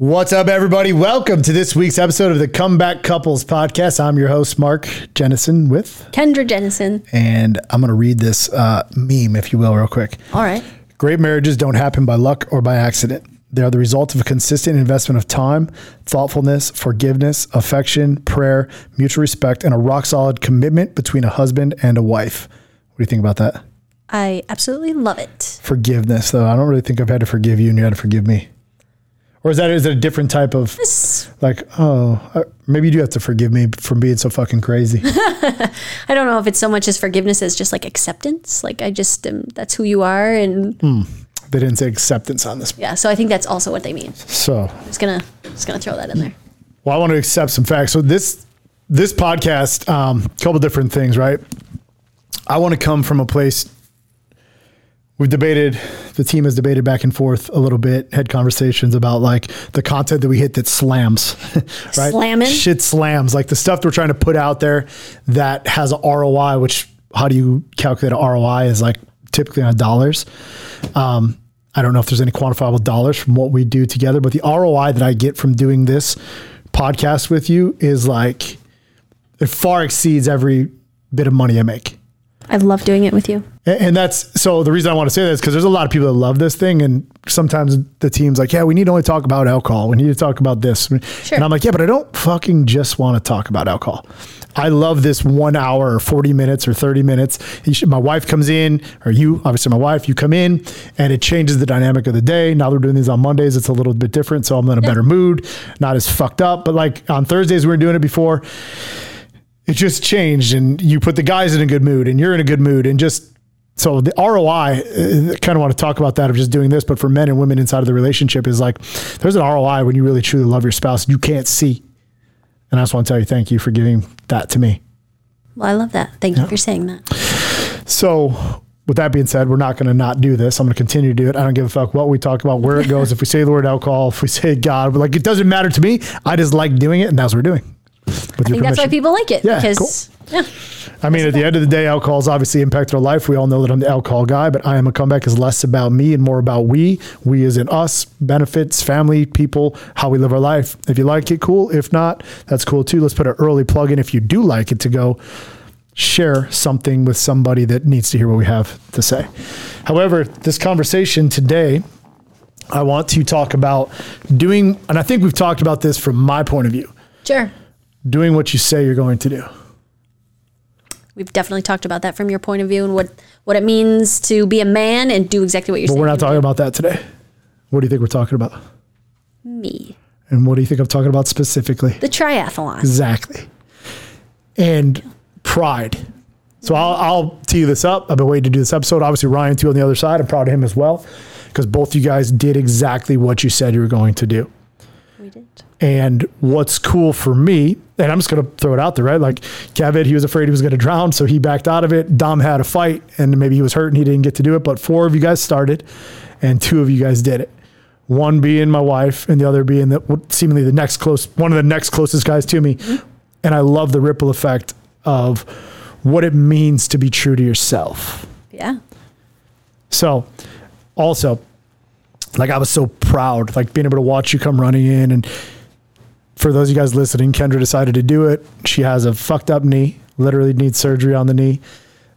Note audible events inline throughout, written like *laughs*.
What's up, everybody? Welcome to this week's episode of the Comeback Couples Podcast. I'm your host, Mark Jennison, with, Kendra Jennison. and I'm going to read this uh, meme, if you will, real quick. All right. Great marriages don't happen by luck or by accident. They are the result of a consistent investment of time, thoughtfulness, forgiveness, affection, prayer, mutual respect, and a rock solid commitment between a husband and a wife. What do you think about that? I absolutely love it. Forgiveness, though. I don't really think I've had to forgive you and you had to forgive me. Or is that is it a different type of like, oh, uh, maybe you do have to forgive me for being so fucking crazy? *laughs* I don't know if it's so much as forgiveness as just like acceptance. Like I just um, that's who you are, and they didn't say acceptance on this. yeah. So I think that's also what they mean. So, I'm just gonna just gonna throw that in there. well, I want to accept some facts. So this this podcast, um, a couple different things, right? I want to come from a place. We've debated, the team has debated back and forth a little bit, had conversations about like the content that we hit that slams, *laughs* right? Slamming? Shit slams. Like the stuff that we're trying to put out there that has a ROI, which how do you calculate a ROI is like typically on dollars. Um, I don't know if there's any quantifiable dollars from what we do together, but the ROI that I get from doing this podcast with you is like, it far exceeds every bit of money I make. I love doing it with you. And that's so the reason I want to say that is because there's a lot of people that love this thing, and sometimes the team's like, "Yeah, we need to only talk about alcohol. We need to talk about this." And I'm like, "Yeah, but I don't fucking just want to talk about alcohol. I love this one hour or 40 minutes or 30 minutes. Should- my wife comes in, or you, obviously my wife, you come in, and it changes the dynamic of the day. Now they're doing these on Mondays. It's a little bit different, so I'm in a better mood, not as fucked up. But like on Thursdays, we were doing it before it just changed and you put the guys in a good mood and you're in a good mood and just so the ROI uh, kind of want to talk about that of just doing this but for men and women inside of the relationship is like there's an ROI when you really truly love your spouse you can't see. And I just want to tell you thank you for giving that to me. Well, I love that. Thank you for saying that. so with that being said we're not going to not do this. I'm going to continue to do it. I don't give a fuck what we talk about where it goes. *laughs* If we say the word alcohol if we say God like it doesn't matter to me. I just like doing it and that's what we're doing I think that's why people like it Yeah, because *laughs* yeah, I mean, at the end of the day, alcohol alcohol's obviously impacted our life. We all know that I'm the alcohol guy, but I am a comeback is less about me and more about we. We as in us, benefits, family, people, how we live our life. If you like it, cool. If not, that's cool too. Let's put an early plug in if you do like it to go share something with somebody that needs to hear what we have to say. However, this conversation today, I want to talk about doing, and I think we've talked about this from my point of view, sure. Doing what you say you're going to do. We've definitely talked about that from your point of view and what what it means to be a man and do exactly what you're But saying. we're not talking about that today. What do you think we're talking about? me, And what do you think I'm talking about specifically? the triathlon. Exactly. And pride. So I'll, I'll tee this up. I've been waiting to do this episode. Obviously, Ryan, too, on the other side. I'm proud of him as well because both you guys did exactly what you said you were going to do. We did. And what's cool for me, and I'm just going to throw it out there, right? Like Kevin, he was afraid he was going to drown, so he backed out of it. Dom had a fight, and maybe he was hurt and he didn't get to do it. But four of you guys started, and two of you guys did it. One being my wife, and the other being the seemingly the next close, one of the next closest guys to me. Mm-hmm. And I love the ripple effect of what it means to be true to yourself. Yeah. So, also, like I was so proud, like being able to watch you come running in. And for those of you guys listening, Kendra decided to do it. She has a fucked up knee, literally needs surgery on the knee.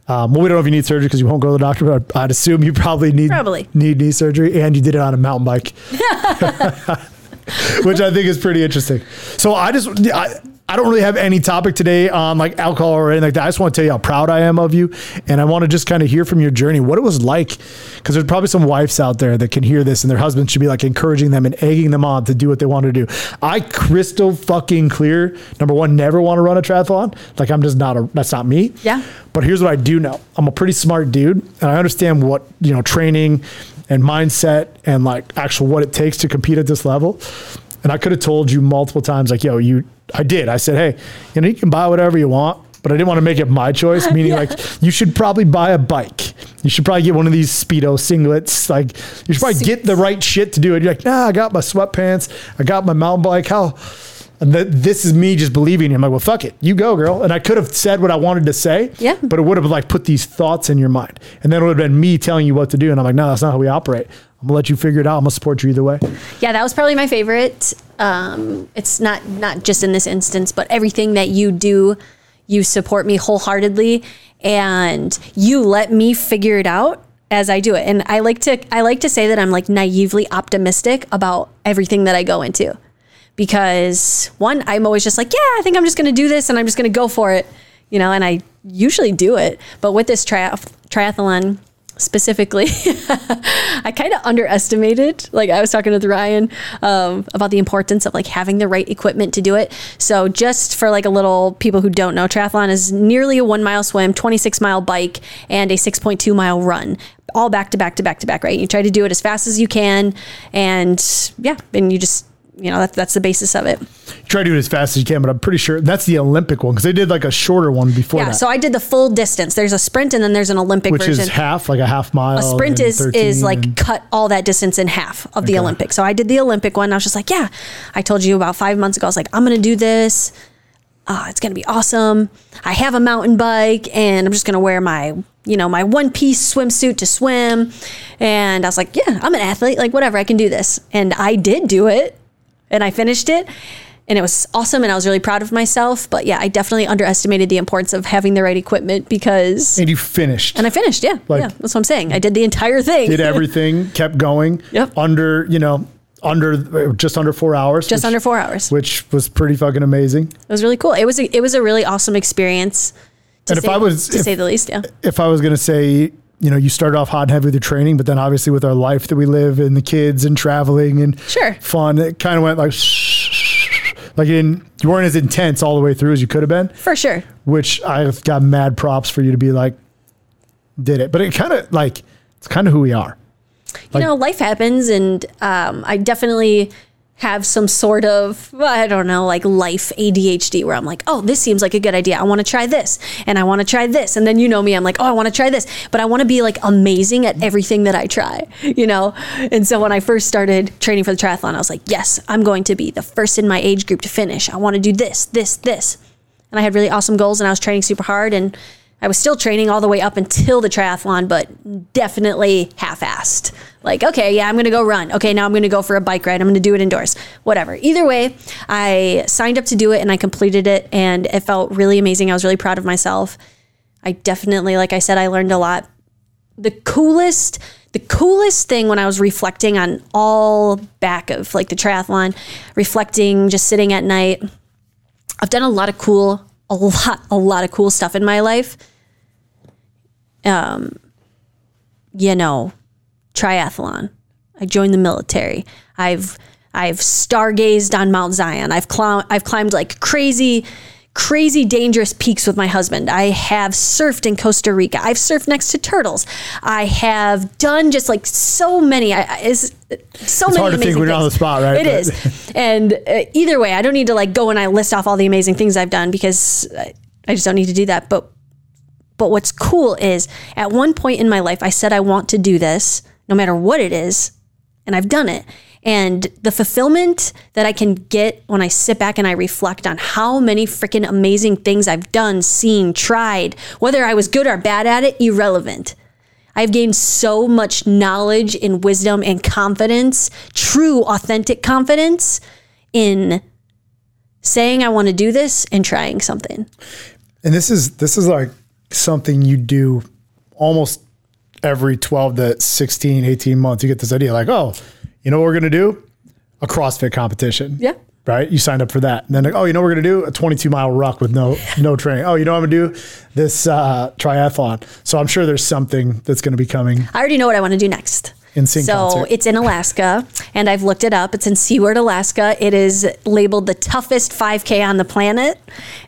Um, well, we don't know if you need surgery because you won't go to the doctor, but I'd assume you probably need Probably. need knee surgery, and you did it on a mountain bike, *laughs* *laughs* which I think is pretty interesting. So I just I, I don't really have any topic today on like alcohol or anything like that. I just want to tell you how proud I am of you, and I want to just kind of hear from your journey, what it was like, because there's probably some wives out there that can hear this, and their husbands should be like encouraging them and egging them on to do what they want to do. I crystal fucking clear. Number one, never want to run a triathlon. Like I'm just not a. That's not me. Yeah. But here's what I do know. I'm a pretty smart dude and I understand what, you know, training and mindset and like actual what it takes to compete at this level. And I could have told you multiple times, like, yo, you, I did. I said, hey, you know, you can buy whatever you want, but I didn't want to make it my choice, meaning *laughs* like you should probably buy a bike. You should probably get one of these Speedo singlets. Like you should probably get the right shit to do it. You're like, nah, I got my sweatpants. I got my mountain bike. How? And th- this is me just believing. you. I'm like, well, fuck it. You go, girl. And I could have said what I wanted to say. Yeah. But it would have like put these thoughts in your mind. And then it would have been me telling you what to do. And I'm like, no, that's not how we operate. I'm gonna let you figure it out. I'm gonna support you either way. Yeah, that was probably my favorite. Um, it's not not just in this instance, but everything that you do, you support me wholeheartedly, and you let me figure it out as I do it. And I like to I like to say that I'm like naively optimistic about everything that I go into. Because one, I'm always just like, yeah, I think I'm just to do this and I'm just to go for it, you know, and I usually do it. But with this triath- triathlon, specifically, *laughs* I kind of underestimated. Like I was talking with Ryan um, about the importance of like having the right equipment to do it. So just for like a little people who don't know, triathlon is nearly a one mile swim, 26 mile bike, and a 6.2 mile run, all back to back to back to back. Right? You try to do it as fast as you can, and yeah, and you just you know, that's that's the basis of it. Try to do it as fast as you can, but I'm pretty sure that's the Olympic one because they did like a shorter one before yeah, that. so I did the full distance. There's a sprint and then there's an Olympic which version. is half, like a half mile. a sprint is is like and- cut all that distance in half of the Okay. Olympic. So I did the Olympic one. I was just like, yeah. I told you about five months ago. I was like, I'm gonna do this. Uh, it's gonna be awesome. I have a mountain bike, and I'm just gonna wear my you know my one piece swimsuit to swim. And I was like, yeah, I'm an athlete. Like whatever, I can do this. And I did do it, and I finished it. And it was awesome, and I was really proud of myself. But yeah, I definitely underestimated the importance of having the right equipment because, and you finished. and I finished. Yeah, Like- yeah, that's what I'm saying. I did the entire thing. did everything, *laughs* kept going. Yep. Under, you know, under just under four hours. just which- under four hours. Which was pretty fucking amazing. It was really cool. It was a, it was a really awesome experience. To And if I was- to if- say the least, yeah. if I was going to say, you know, you started off hot and heavy with the training, but then obviously with our life that we live and the kids and traveling and Sure. fun, it kind of went like, *laughs* like in, you weren't as intense all the way through as you could have been, For sure. which I've got mad props for you to be like, did it. But it kind of like, it's kind of who we are. you know, life happens, and um, I definitely have some sort of I don't know, like life ADHD, where I'm like, oh, this seems like a good idea. I want to try this, and I want to try this, and then you know me, I'm like, oh, I want to try this, but I want to be like amazing at everything that I try, *laughs* you know. And so when I first started training for the triathlon, I was like, yes, I'm going to be the first in my age group to finish. I want to do this, this, this, and I had really awesome goals, and I was training super hard, and I was still training all the way up until the triathlon, but definitely half-assed. Like, okay, yeah, I'm gonna go run. Okay, now I'm gonna go for a bike ride. I'm gonna do it indoors. Whatever. Either way, I signed up to do it and I completed it, and it felt really amazing. I was really proud of myself. I definitely, like I said, I learned a lot. The coolest, the coolest thing when I was reflecting on all back of like the triathlon, reflecting, just sitting at night. I've done a lot of cool, a lot, a lot of cool stuff in my life. Um, you know, triathlon. I joined the military. I've I've stargazed on Mount Zion. I've I've climbed like crazy crazy dangerous peaks with my husband. I have surfed in Costa Rica. I've surfed next to turtles. I have done just like so many I, I- it's, so many hard to think when you're on the spot, right? It But- is. *laughs* and uh, either way, I don't need to like go and I list off all the amazing things I've done because I, I just don't need to do that. But but what's cool is at one point in my life, I said I want to do this no matter what it is, and I've done it. And the fulfillment that I can get when I sit back and I reflect on how many freaking amazing things I've done, seen, tried, whether I was good or bad at it, irrelevant. I've gained so much knowledge and wisdom and confidence, true, authentic confidence in saying I want to do this and trying something. And this is this is like something you do almost every 12 to 16, 18 months. You get this idea like, oh, you know what we're going to do? A CrossFit competition. Yeah. Right? You signed up for that. And then, oh, you know what we're going to do? A 22 mile ruck with no no training. Oh, you know what I'm going to do? This uh, triathlon. So I'm sure there's something that's going to be coming. I already know what I want to do next. In sync so concert. it's in Alaska, and I've looked it up. It's in Seward, Alaska. It is labeled the toughest 5K on the planet,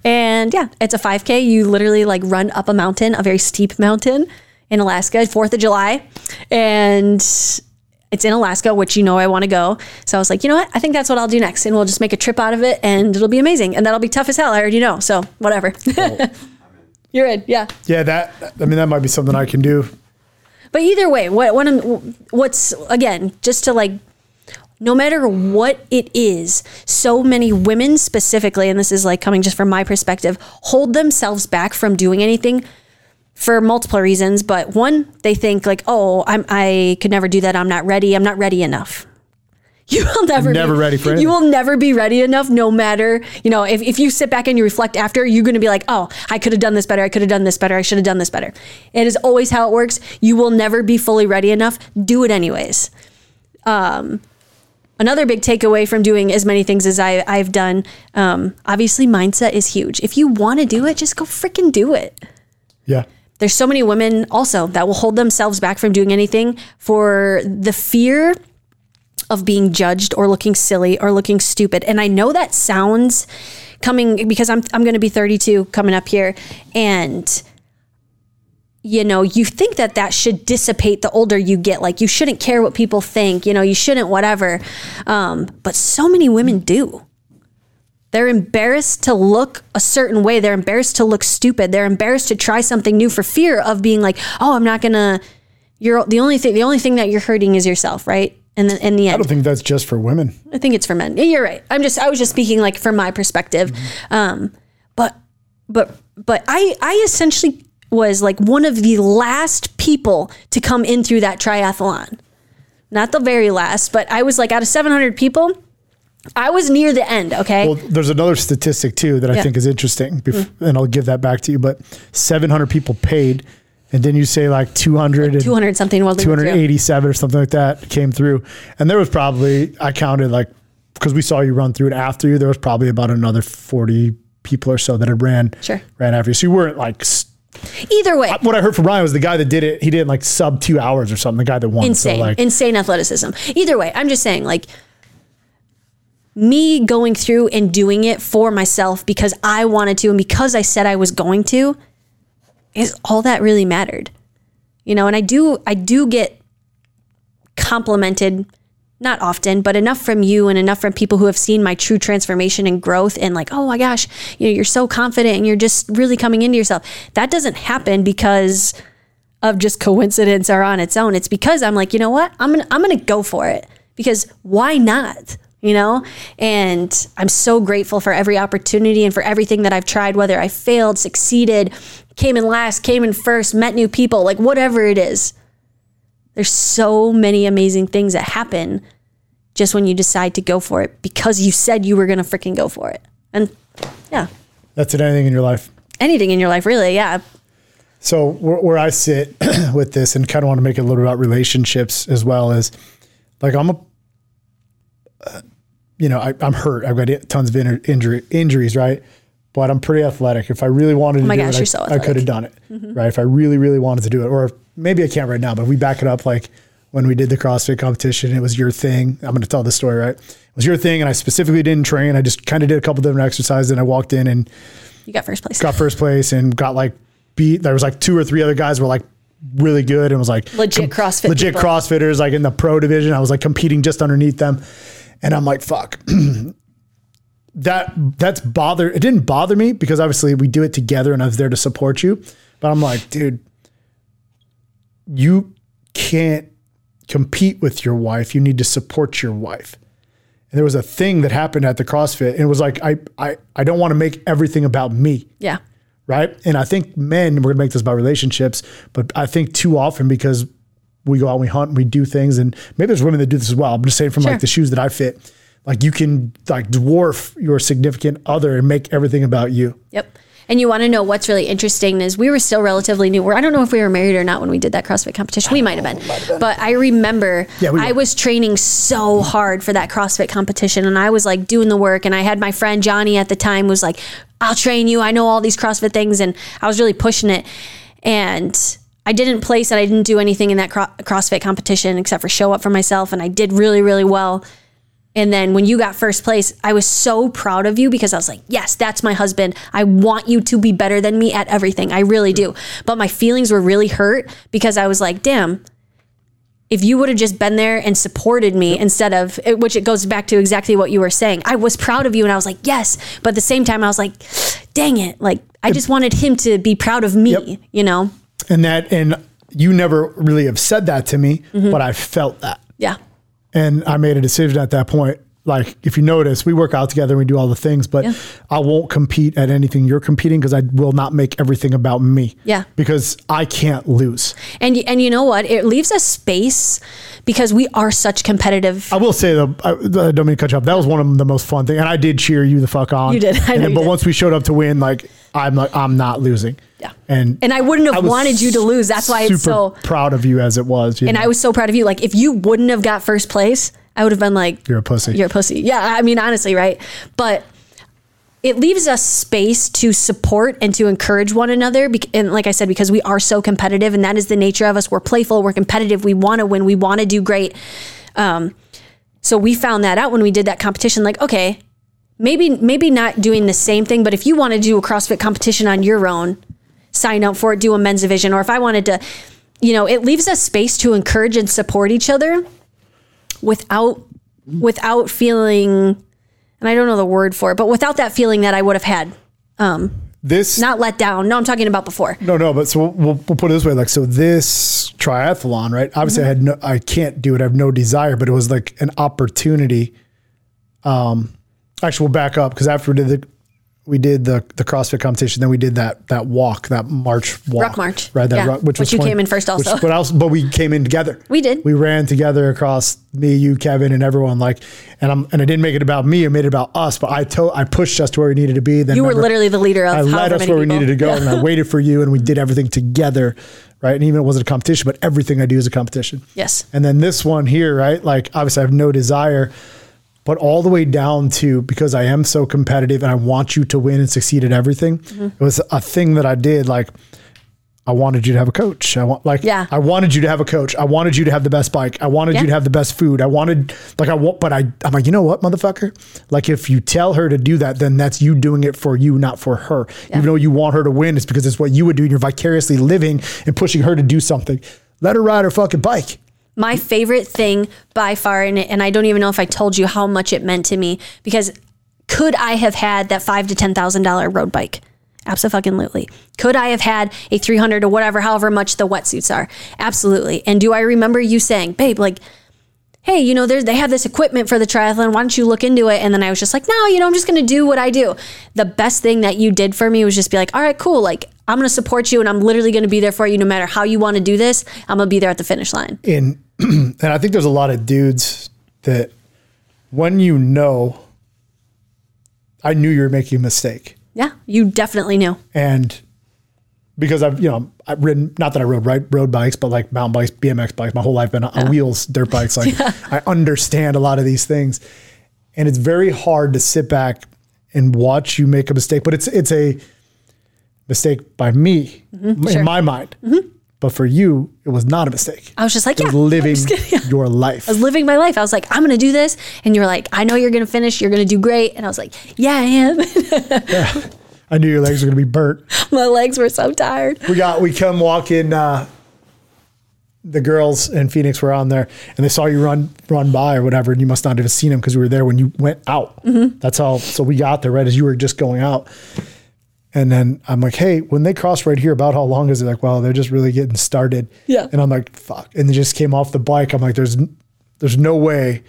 and yeah, it's a 5K. You literally like run up a mountain, a very steep mountain in Alaska, Fourth of July, and it's in Alaska, which you know I want to go. So I was like, you know what? I think that's what I'll do next, and we'll just make a trip out of it, and it'll be amazing, and that'll be tough as hell. I already know. So whatever. *laughs* You're in, yeah. Yeah, that, I mean, that might be something I can do. But either way, what what I'm, what's again just to like no matter what it is, so many women specifically, and this is like coming just from my perspective, hold themselves back from doing anything for multiple reasons. But one, they think like, oh, I'm I could never do that. I'm not ready. I'm not ready enough. *laughs* You will never never be, ready for anything. You will never be ready enough, no matter, you know, if, if you sit back and you reflect after, you're going to be like, oh, I could have done this better. I could have done this better. I should have done this better. It is always how it works. You will never be fully ready enough. Do it anyways. Um, another big takeaway from doing as many things as I, I've done, um, obviously, mindset is huge. If you want to do it, just go freaking do it. Yeah. There's so many women also that will hold themselves back from doing anything for the fear of being judged or looking silly or looking stupid. And I know that sounds coming because I'm I'm going to be 32 coming up here and you know, you think that that should dissipate the older you get. Like you shouldn't care what people think, you know, you shouldn't whatever. Um, but so many women do. They're embarrassed to look a certain way. They're embarrassed to look stupid. They're embarrassed to try something new for fear of being like, "Oh, I'm not to you're the only thing the only thing that you're hurting is yourself, right?" in the, in the end. I don't think that's just for women. I think it's for men. Yeah, you're right. I'm just I was just speaking like from my perspective. Mm-hmm. Um, but but but I I essentially was like one of the last people to come in through that triathlon. Not the very last, but I was like out of 700 people, I was near the end, okay? Well, there's another statistic too that I think is interesting, mm-hmm. and I'll give that back to you. But 700 people paid and then you say like 200 like 200 something 287 or something like that came through and there was probably i counted like because we saw you run through it after you there was probably about another 40 people or so that had ran sure. ran after you so you weren't like either way what i heard from ryan was the guy that did it he did it like sub two hours or something the guy that won insane so like, insane athleticism either way i'm just saying like me going through and doing it for myself because I wanted to and because I said I was going to is all that really mattered. You know, and I do I do get complimented not often, but enough from you and enough from people who have seen my true transformation and growth and like, oh my gosh, you know, you're so confident and you're just really coming into yourself. That doesn't happen because of just coincidence or on its own. It's because I'm like, you know what? I'm gonna I'm gonna go for it. Because why not? You know? And I'm so grateful for every opportunity and for everything that I've tried, whether I failed, succeeded, came in last, came in first, met new people, like whatever it is. There's so many amazing things that happen just when you decide to go for it because you said you were going to freaking go for it. And yeah. That's it. Anything in your life? Anything in your life, really. Yeah. So where, where I sit *clears throat* with this and kind of want to make it a little about relationships as well is like I'm a, uh, you know, I, am hurt. I've got tons of injury, injuries, right? but I'm pretty athletic. If I really wanted to oh do gosh, it, I, so I could have done it, mm-hmm. right? If I really, really wanted to do it, or maybe I can't right now, but we back it up, like when we did the CrossFit competition, it was your thing. I'm going to tell this story, right? It was your thing, and I specifically didn't train. I just kind of did a couple different exercises, and I walked in and you got first place. Got first place, and got like beat. There was like two or three other guys were like really good, and was like legit CrossFit, legit people. CrossFitters, like in the pro division. I was like competing just underneath them, and I'm like, fuck. *clears throat* that that's bother it didn't bother me because obviously we do it together and I was there to support you. But I'm like, dude, you can't compete with your wife. You need to support your wife. And there was a thing that happened at the CrossFit, and it was like, I I I don't want to make everything about me. Yeah. Right. And I think men, we're gonna make this about relationships, but I think too often because we go out and we hunt and we do things, and maybe there's women that do this as well. I'm just saying from sure. like the shoes that I fit like you can like dwarf your significant other and make everything about you. Yep. And you want to know what's really interesting is we were still relatively new. I don't know if we were married or not when we did that CrossFit competition. We might have been. been. But I remember yeah, I was training so hard for that CrossFit competition and I was like doing the work and I had my friend Johnny at the time was like, I'll train you. I know all these CrossFit things and I was really pushing it. And I didn't place and I didn't do anything in that CrossFit competition except for show up for myself and I did really really well. And then when you got first place, I was so proud of you because I was like, yes, that's my husband. I want you to be better than me at everything. I really do. But my feelings were really hurt because I was like, damn, if you would have just been there and supported me instead of which it goes back to exactly what you were saying i was proud of you and i was like yes but at the same time i was like dang it like i just wanted him to be proud of me yep. you know and that and you never really have said that to me mm-hmm. but i felt that yeah and I made a decision at that point like if you notice, we work out together and we do all the things, but Yeah. I won't compete at anything you're competing because I will not make everything about me. Yeah. Because I can't lose. And and you know what? It leaves a space because we are such competitive. I will say though, I, I don't mean to cut you off. That was one of the most fun things, and I did cheer you the fuck on. You did. *laughs* I And know then- you but did. once we showed up to win, like I'm like I'm not losing. Yeah. And And I wouldn't have was wanted you to lose. That's why it's so. proud of you as it was. you And know? I was so proud of you. Like if you wouldn't have got first place, I would have been like, You're a pussy. You're a pussy. Yeah, I mean honestly, right? But it leaves us space to support and to encourage one another. And like I said, because we are so competitive, and that is the nature of us. We're playful. We're competitive. We want to win. We want to do great. Um, so we found that out when we did that competition. Like, okay, maybe maybe not doing the same thing, but if you want to do a CrossFit competition on your own, sign up for it. Do a men's division, or if I wanted to, you know, it leaves us space to encourage and support each other without without feeling and I don't know the word for it, but without that feeling that I would have had Um, this not let down. No, I'm talking about before. No, no, but so we'll, we'll, put it this way: like, so this triathlon, right? Obviously, I had no, I can't do it. I have no desire, but it was like an opportunity. Um, actually, we'll back up because after we did the, we did the the CrossFit competition, then we did that that walk, that march walk, Ruck march. right? That Yeah. ruck, which, Which was you 20 came in first also. Which, but else, but we came in together. We did. We ran together across me, you, Kevin, and everyone. Like, and I'm and I didn't make it about me. I made it about us. But I told I pushed us to where we needed to be. Then You were literally the leader of I led us where we needed to go, and I *laughs* waited for you, and we did everything together, right? And even it wasn't a competition, but everything I do is a competition. Yes. And then this one here, right? Like obviously, I have no desire, but all the way down to because I am so competitive and I want you to win and succeed at everything. Mm-hmm. It was a thing that I did. Like I wanted you to have a coach. I want like Yeah. I wanted you to have a coach. I wanted you to have the best bike. I wanted Yeah. you to have the best food. I wanted like I want, but I I'm like you know what, motherfucker. Like if you tell her to do that, then that's you doing it for you, not for her. Even though you want her to win, it's because it's what you would do. and You're vicariously living and pushing her to do something. Let her ride her fucking bike. My favorite thing by far, and, and I don't even know if I told you how much it meant to me because could I have had that five to ten thousand dollar road bike? Absolutely. Could I have had a three hundred or whatever, however much the wetsuits are? Absolutely. And do I remember you saying, babe, like, hey, you know, there's they have this equipment for the triathlon. Why don't you look into it? And then I was just like, no, you know, I'm just gonna do what I do. The best thing that you did for me was just be like, all right, cool. Like, I'm gonna support you and I'm literally gonna be there for you no matter how you want to do this. I'm gonna be there at the finish line. in *clears throat* and I think there's a lot of dudes that when you know I knew you were making a mistake. Yeah, you definitely knew. And because I've, you know, I've ridden, not that I rode right road bikes, but like mountain bikes, BMX bikes, my whole life been on wheels, dirt bikes. Like *laughs* I understand a lot of these things. And it's very hard to sit back and watch you make a mistake, but it's, it's a mistake by me Mm-hmm. in my mind. But for you, it was not a mistake. I was just like, yeah, living kidding. *laughs* your life. I was living my life. I was like, I'm gonna do this, and you're like, I know you're gonna finish. You're gonna do great, and I was like, Yeah, I am. *laughs* I knew your legs were going to be burnt. *laughs* my legs were so tired. We got, we come walking, uh, the girls in Phoenix were on there and they saw you run, run by or whatever. And you must not have seen them because we were there when you went out. Mm-hmm. That's how, so we got there right as you were just going out. And then I'm like, hey, when they cross right here, about how long is it? Like, well, they're just really getting started. Yeah. And I'm like, fuck. And they just came off the bike. I'm like, there's, there's no way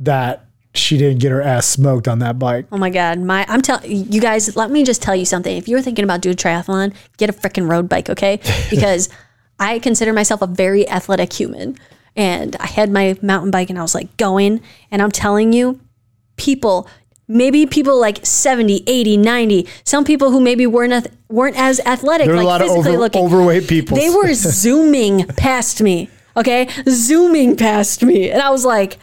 that she didn't get her ass smoked on that bike. Oh my god, my I'm telling you guys. Let me just tell you something. If you're thinking about doing triathlon, get a freaking road bike, okay? *laughs* Because I consider myself a very athletic human, and I had my mountain bike, and I was like going, and I'm telling you, people. Maybe people like 70, 80, 90, some people who maybe weren't weren't as athletic, There were like a lot of physically over, looking. overweight people. They were *laughs* zooming past me. Okay. Zooming past me. And I was like,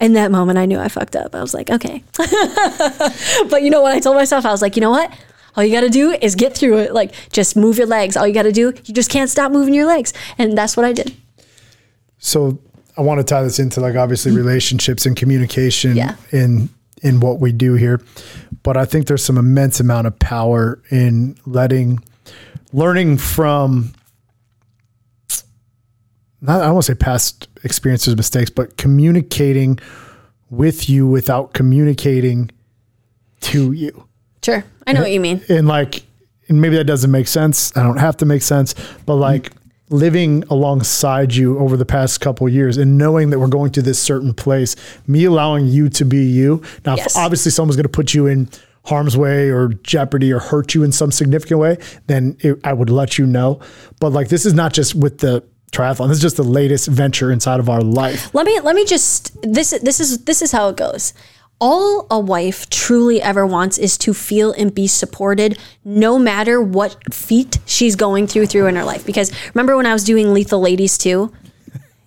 in that moment, I knew I fucked up. I was like, okay. *laughs* but you know what? I told myself, I was like, you know what? All you got to do is get through it. Like, just move your legs. All you got to do, you just can't stop moving your legs. And that's what I did. so I want to tie this into like obviously relationships and communication. Yeah. in in what we do here. But I think there's some immense amount of power in letting learning from not I to say past experiences, mistakes, but communicating with you without communicating to you. Sure. I know what you mean. And like and maybe that doesn't make sense. I don't have to make sense, but mm. like living alongside you over the past couple years and knowing that we're going to this certain place, me allowing you to be you. Now, yes. obviously, someone's going to put you in harm's way or jeopardy or hurt you in some significant way, then it, I would let you know. But like, this is not just with the triathlon. This is just the latest venture inside of our life. Let me let me just this this is this is how it goes. All a wife truly ever wants is to feel and be supported no matter what feat she's going through through in her life. Because remember when i was doing lethal ladies too?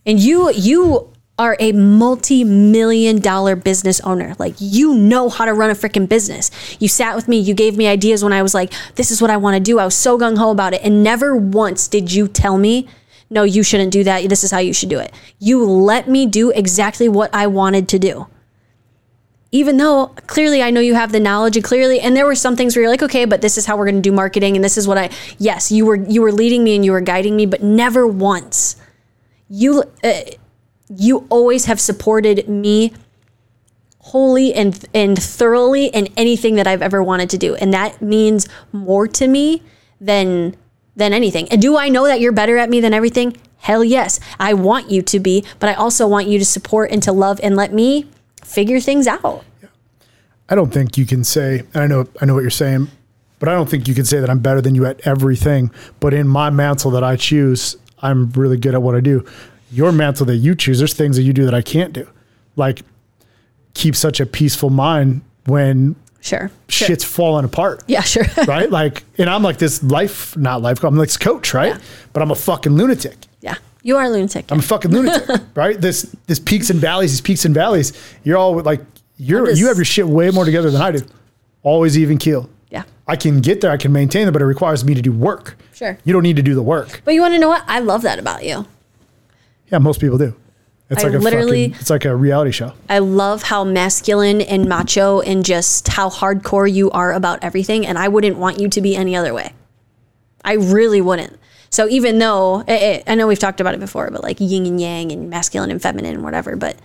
And you you are a multi-million dollar business owner. Like you know how to run a freaking business. You sat with me you gave me ideas when i was like this is what i want to do. I was so gung-ho about it. And never once did you tell me no you shouldn't do that. This is how you should do it. You let me do exactly what i wanted to do. Even though clearly I know you have the knowledge and clearly and there were some things where you're like okay but this is how we're going to do marketing and this is what I yes you were you were leading me and you were guiding me but never once. You uh, you always have supported me wholly and and thoroughly in anything that I've ever wanted to do and that means more to me than than anything and do I know that you're better at me than everything hell yes I want you to be but I also want you to support and to love and let me figure things out. I don't think you can say, and I know I know what you're saying, but I don't think you can say that I'm better than you at everything. But in my mantle that I choose, I'm really good at what I do. Your mantle that you choose, there's things that you do that I can't do. Like keep such a peaceful mind when sure shit's sure. falling apart. Yeah, sure. *laughs* right? Like, and I'm like this life, not life, I'm like this coach, right? Yeah. But I'm a fucking lunatic. Yeah. You are a lunatic. I'm a fucking lunatic, *laughs* right? This this peaks and valleys, these peaks and valleys. You're all like you're just, you have your shit way more together than I do. Always even keel. Yeah. I can get there, I can maintain it, but it requires me to do work. Sure. You don't need to do the work. But you want to know what? I love that about you. Yeah, most people do. It's I like a literally, fucking, it's like a reality show. I love how masculine and macho and just how hardcore you are about everything, and I wouldn't want you to be any other way. I really wouldn't. So even though it, it, I know we've talked about it before, but like yin and yang and masculine and feminine and whatever, but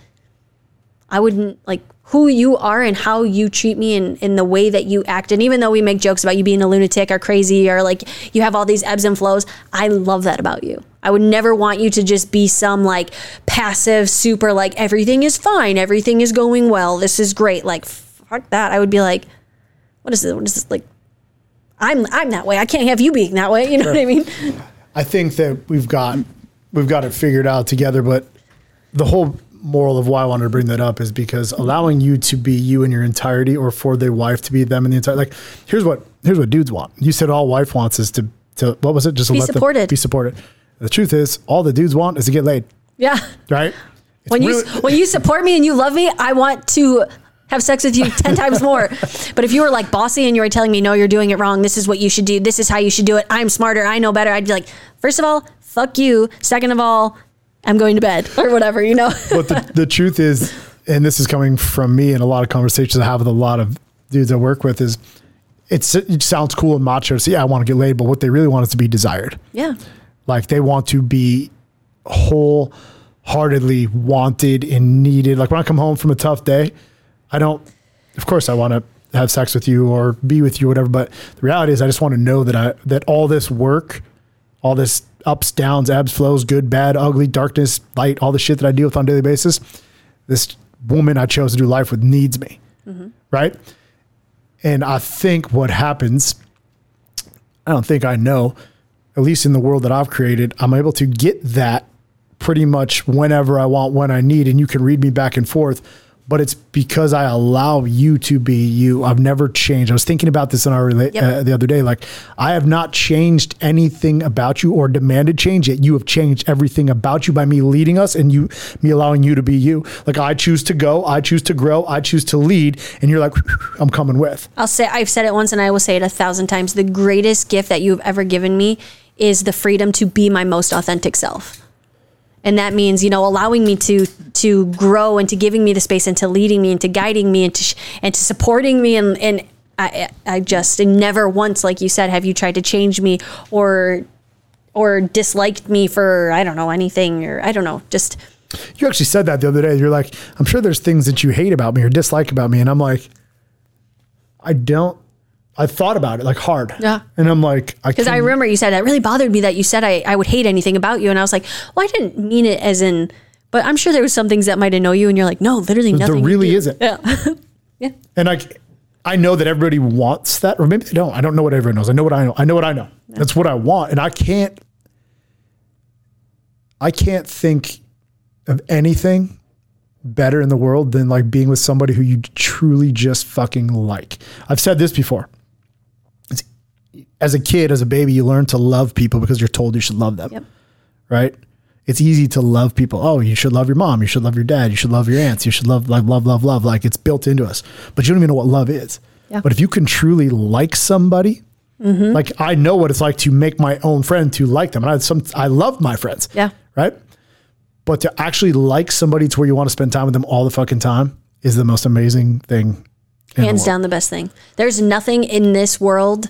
I wouldn't like who you are and how you treat me and in the way that you act. And even though we make jokes about you being a lunatic or crazy or like you have all these ebbs and flows, I love that about you. I would never want you to just be some like passive, super like everything is fine, everything is going well, this is great. Like fuck that. I would be like, what is this? What is this like? I'm I'm that way. I can't have you being that way. You know sure. what I mean? I think that we've got we've got it figured out together. But the whole moral of why I wanted to bring that up is because allowing you to be you in your entirety, or for their wife to be them in the entire like here's what here's what dudes want. You said all wife wants is to to what was it? Just be supported. be supported. The truth is, all the dudes want is to get laid. Yeah. Right. It's when really- you when you support me and you love me, I want to have sex with you *laughs* 10 times more. But if you were like bossy and you were telling me, no, you're doing it wrong. This is what you should do. This is how you should do it. I'm smarter. I know better. I'd be like, first of all, fuck you. Second of all, I'm going to bed *laughs* or whatever, you know? but the, the truth is, and this is coming from me and a lot of conversations I have with a lot of dudes I work with is it sounds cool and macho to say, yeah, I want to get laid, but what they really want is to be desired. Yeah. Like they want to be wholeheartedly wanted and needed. Like when I come home from a tough day, I don't, of course, I want to have sex with you or be with you, or whatever. But the reality is, I just want to know that I that all this work, all this ups, downs, ebbs, flows, good, bad, ugly, darkness, light, all the shit that I deal with on a daily basis, this woman I chose to do life with needs me, mm-hmm. right? And I think what happens, I don't think I know, at least in the world that I've created, I'm able to get that pretty much whenever I want, when I need, and you can read me back and forth but it's because I allow you to be you. I've never changed. I was thinking about this in our rela- yep. uh, the other day. Like I have not changed anything about you or demanded change yet. You have changed everything about you by me leading us and you, me allowing you to be you. Like I choose to go, I choose to grow, I choose to lead, and you're like, *laughs* I'm coming with. I'll say I've said it once and I will say it a thousand times. The greatest gift that you have ever given me is the freedom to be my most authentic self. And that means you know allowing me to to grow and to giving me the space and to leading me and to guiding me and to sh- and to supporting me. And and I I just never once like you said have you tried to change me or or disliked me for I don't know anything or I don't know just. You actually said that the other day. You're like I'm sure there's things that you hate about me or dislike about me. And I'm like I don't I thought about it like hard. Yeah. And I'm like, I Because I remember you said that really bothered me that you said I, I would hate anything about you. And I was like, well, I didn't mean it as in, but I'm sure there was some things that might annoy you. And you're like, no, literally nothing. there really isn't. Yeah. *laughs* Yeah. And like, I know that everybody wants that, or maybe they don't. I don't know what everyone knows. I know what I know. I know what I know. That's what I want, and I can't. I can't think of anything better in the world than like being with somebody who you truly just fucking like. I've said this before. As a kid, as a baby, you learn to love people because you're told you should love them. Yep. Right? It's easy to love people. Oh, you should love your mom. You should love your dad. You should love your aunts. You should love, love, love, love, love. Like it's built into us. But you don't even know what love is. Yeah. But if you can truly like somebody, Mm-hmm. like I know what it's like to make my own friend to like them. And I some I love my friends. Yeah. Right. But to actually like somebody to where you want to spend time with them all the fucking time is the most amazing thing. in the Hands down the best thing. There's nothing in this world.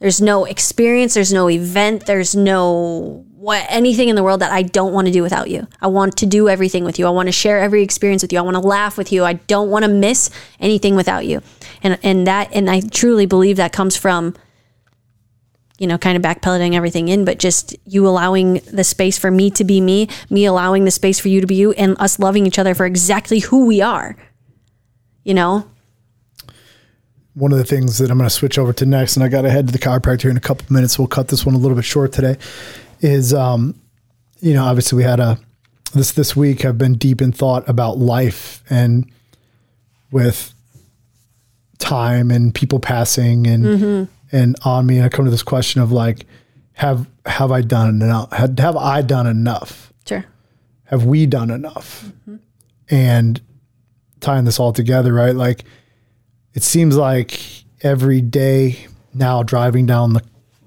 There's no experience. There's no event. There's no what anything in the world that I don't want to do without you. I want to do everything with you. I want to share every experience with you. I want to laugh with you. I don't want to miss anything without you. And and that and I truly believe that comes from you know, kind of backpedaling everything in, but just you allowing the space for me to be me, me allowing the space for you to be you, and us loving each other for exactly who we are. You know? One of the things that I'm going to switch over to next, and I got to head to the chiropractor in a couple of minutes. We'll cut this one a little bit short today. Is um, you know, obviously we had a this this week. I've been deep in thought about life and with time and people passing and and on me, and I come to this question of like, have have I done enough? Have, have I done enough? Sure. have we done enough? And tying this all together, right? Like it seems like every day now driving down the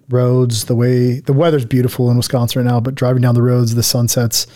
roads, the way the weather's beautiful in Wisconsin right now, but driving down the roads, the sunsets,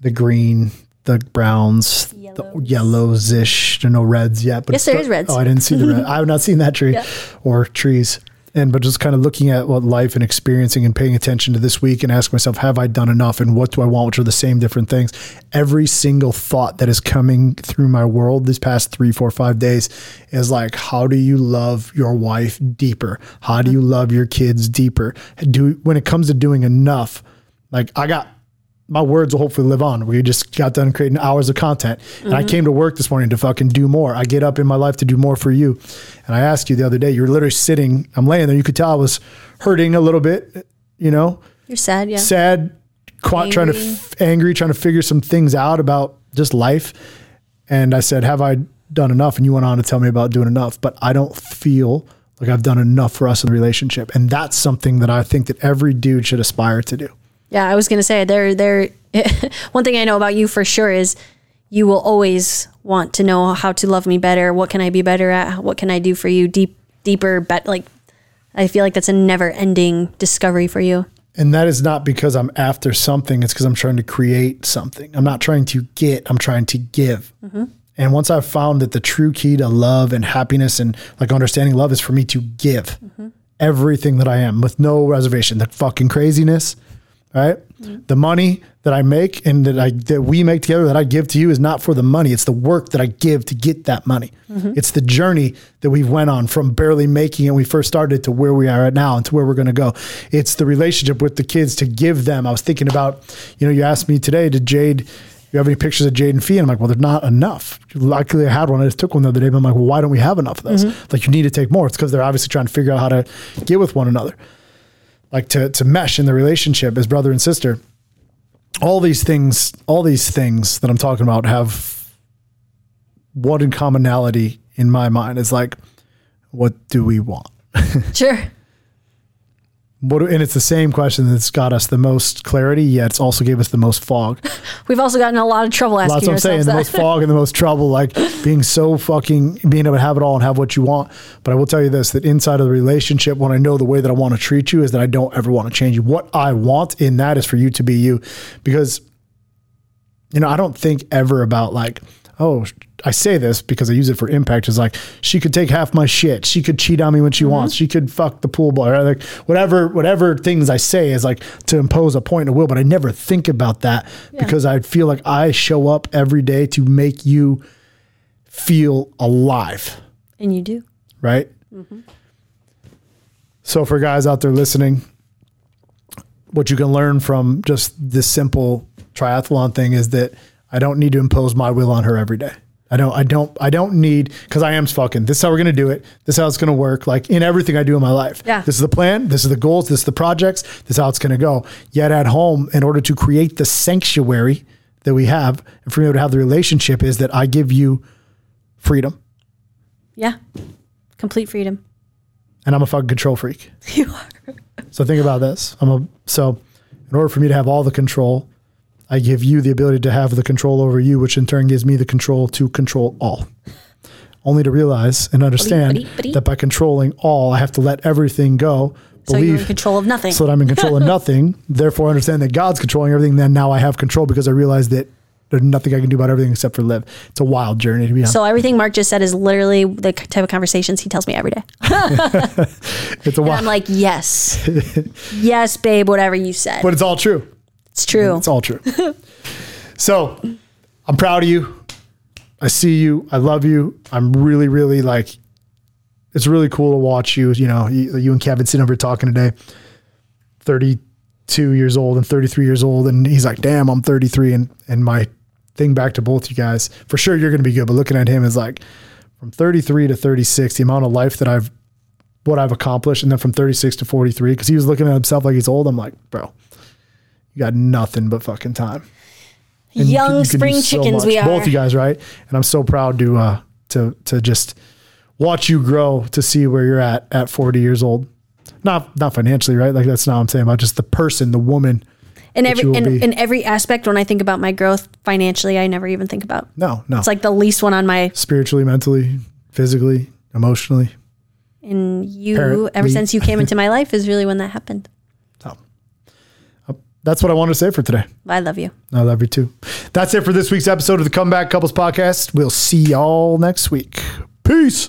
the green, the browns, the Yellows. yellows ish. There are no reds yet, but Yes, there is reds. Oh, I didn't see the red. I have not seen that tree *laughs* Yeah. or trees. And but just kind of looking at what life and experiencing and paying attention to this week and ask myself, have I done enough? And what do I want? Which are the same different things. Every single thought that is coming through my world these past three, four, five days is like, how do you love your wife deeper? How do you love your kids deeper? Do when it comes to doing enough, like I got my words will hopefully live on. We just got done creating hours of content. And I mm-hmm. came to work this morning to fucking do more. I get up in my life to do more for you. And I asked you the other day, you were literally sitting, I'm laying there. You could tell I was hurting a little bit, you know, You're sad, yeah. sad, quite trying to, f- angry, trying to figure some things out about just life. And I said, have I done enough? And you went on to tell me about doing enough, but I don't feel like I've done enough for us in the relationship. And that's something that I think that every dude should aspire to do. Yeah, I was gonna say there there *laughs* one thing I know about you for sure is you will always want to know how to love me better. What can I be better at? What can I do for you deep deeper bet like I feel like that's a never ending discovery for you. And that is not because I'm after something. It's because I'm trying to create something. I'm not trying to get, I'm trying to give. Mm-hmm. And once I've found that the true key to love and happiness and like understanding love is for me to give mm-hmm. everything that I am with no reservation, the fucking craziness, right? Mm-hmm. The money that I make and that I that we make together that I give to you is not for the money. It's the work that I give to get that money. Mm-hmm. It's the journey that we've went on from barely making it we first started to where we are at now and to where we're going to go. It's the relationship with the kids to give them. I was thinking about, you know, you asked me today, did Jade you have any pictures of Jade and Fee? And I'm like, well, there's not enough. Luckily, I had one. I just took one the other day. But I'm like, well, why don't we have enough of those? Mm-hmm. Like, you need to take more. It's because they're obviously trying to figure out how to get with one another, like to to mesh in the relationship as brother and sister. All these things, all these things that I'm talking about have one commonality in my mind is like, what do we want? *laughs* Sure. What and it's the same question that's got us the most clarity, yet it's also gave us the most fog. *laughs* We've also gotten a lot of trouble asking That's what I'm saying. The most fog and the most trouble, like *laughs* being so fucking being able to have it all and have what you want. But I will tell you this: that inside of the relationship, when I know the way that I want to treat you, is that I don't ever want to change you. What I want in that is for you to be you, because you know I don't think ever about like, oh, I say this because I use it for impact. Is like she could take half my shit. She could cheat on me when she mm-hmm. wants. She could fuck the pool boy. Like whatever, whatever things I say is like to impose a point of will. But I never think about that because I feel like I show up every day to make you feel alive and you do. right? Mm-hmm. So for guys out there listening, what you can learn from just this simple triathlon thing is that I don't need to impose my will on her every day. I don't, I don't, I don't need, cause I am fucking, this is how we're going to do it. This is how it's going to work. Like in everything I do in my life. Yeah. This is the plan. This is the goals. This is the projects. This is how it's going to go. Yet at home, in order to create the sanctuary that we have and for me to have the relationship is that I give you freedom Yeah. Complete freedom. and I'm a fucking control freak. *laughs* You are. So think about this. I'm a so in order for me to have all the control, I give you the ability to have the control over you, which in turn gives me the control to control all. Only to realize and understand buddy, buddy. that by controlling all, I have to let everything go. So you're in Believe control of nothing. so that I'm in control of *laughs* nothing. Therefore, I understand that God's controlling everything. Then now I have control because I realize that there's nothing I can do about everything except for live. It's a wild journey to be honest. So everything Mark just said is literally the type of conversations he tells me every day. *laughs* it's a And wild, I'm like, yes, *laughs* yes, babe, whatever you said. but it's all true. It's true. It's all true. *laughs* so I'm proud of you. I see you. I love you. I'm really, really like, it's really cool to watch you. You know, you, you and Kevin sitting over talking today, 32 years old and 33 years old. And he's like, damn, I'm 33. And, and my thing back to both you guys, for sure you're going to be good. But looking at him is like from 33 to 36, the amount of life that I've, what I've accomplished. And then from 36 to 43, because he was looking at himself like he's old. I'm like, bro, you got nothing but fucking time. And Young you can do spring chickens we are. Both you guys, right? And I'm so proud to uh to to just watch you grow to see where you're at at 40 years old. Not not financially, right? Like that's not what I'm saying about just the person, the woman. in every you in, in every aspect, when I think about my growth financially, I never even think about. No, no. It's like the least one on my. spiritually, mentally, physically, emotionally. And you, ever since you came into my life, is really when that happened. That's what I wanted to say for today. I love you. I love you too. That's it for this week's episode of the Comeback Couples Podcast. We'll see y'all next week. Peace.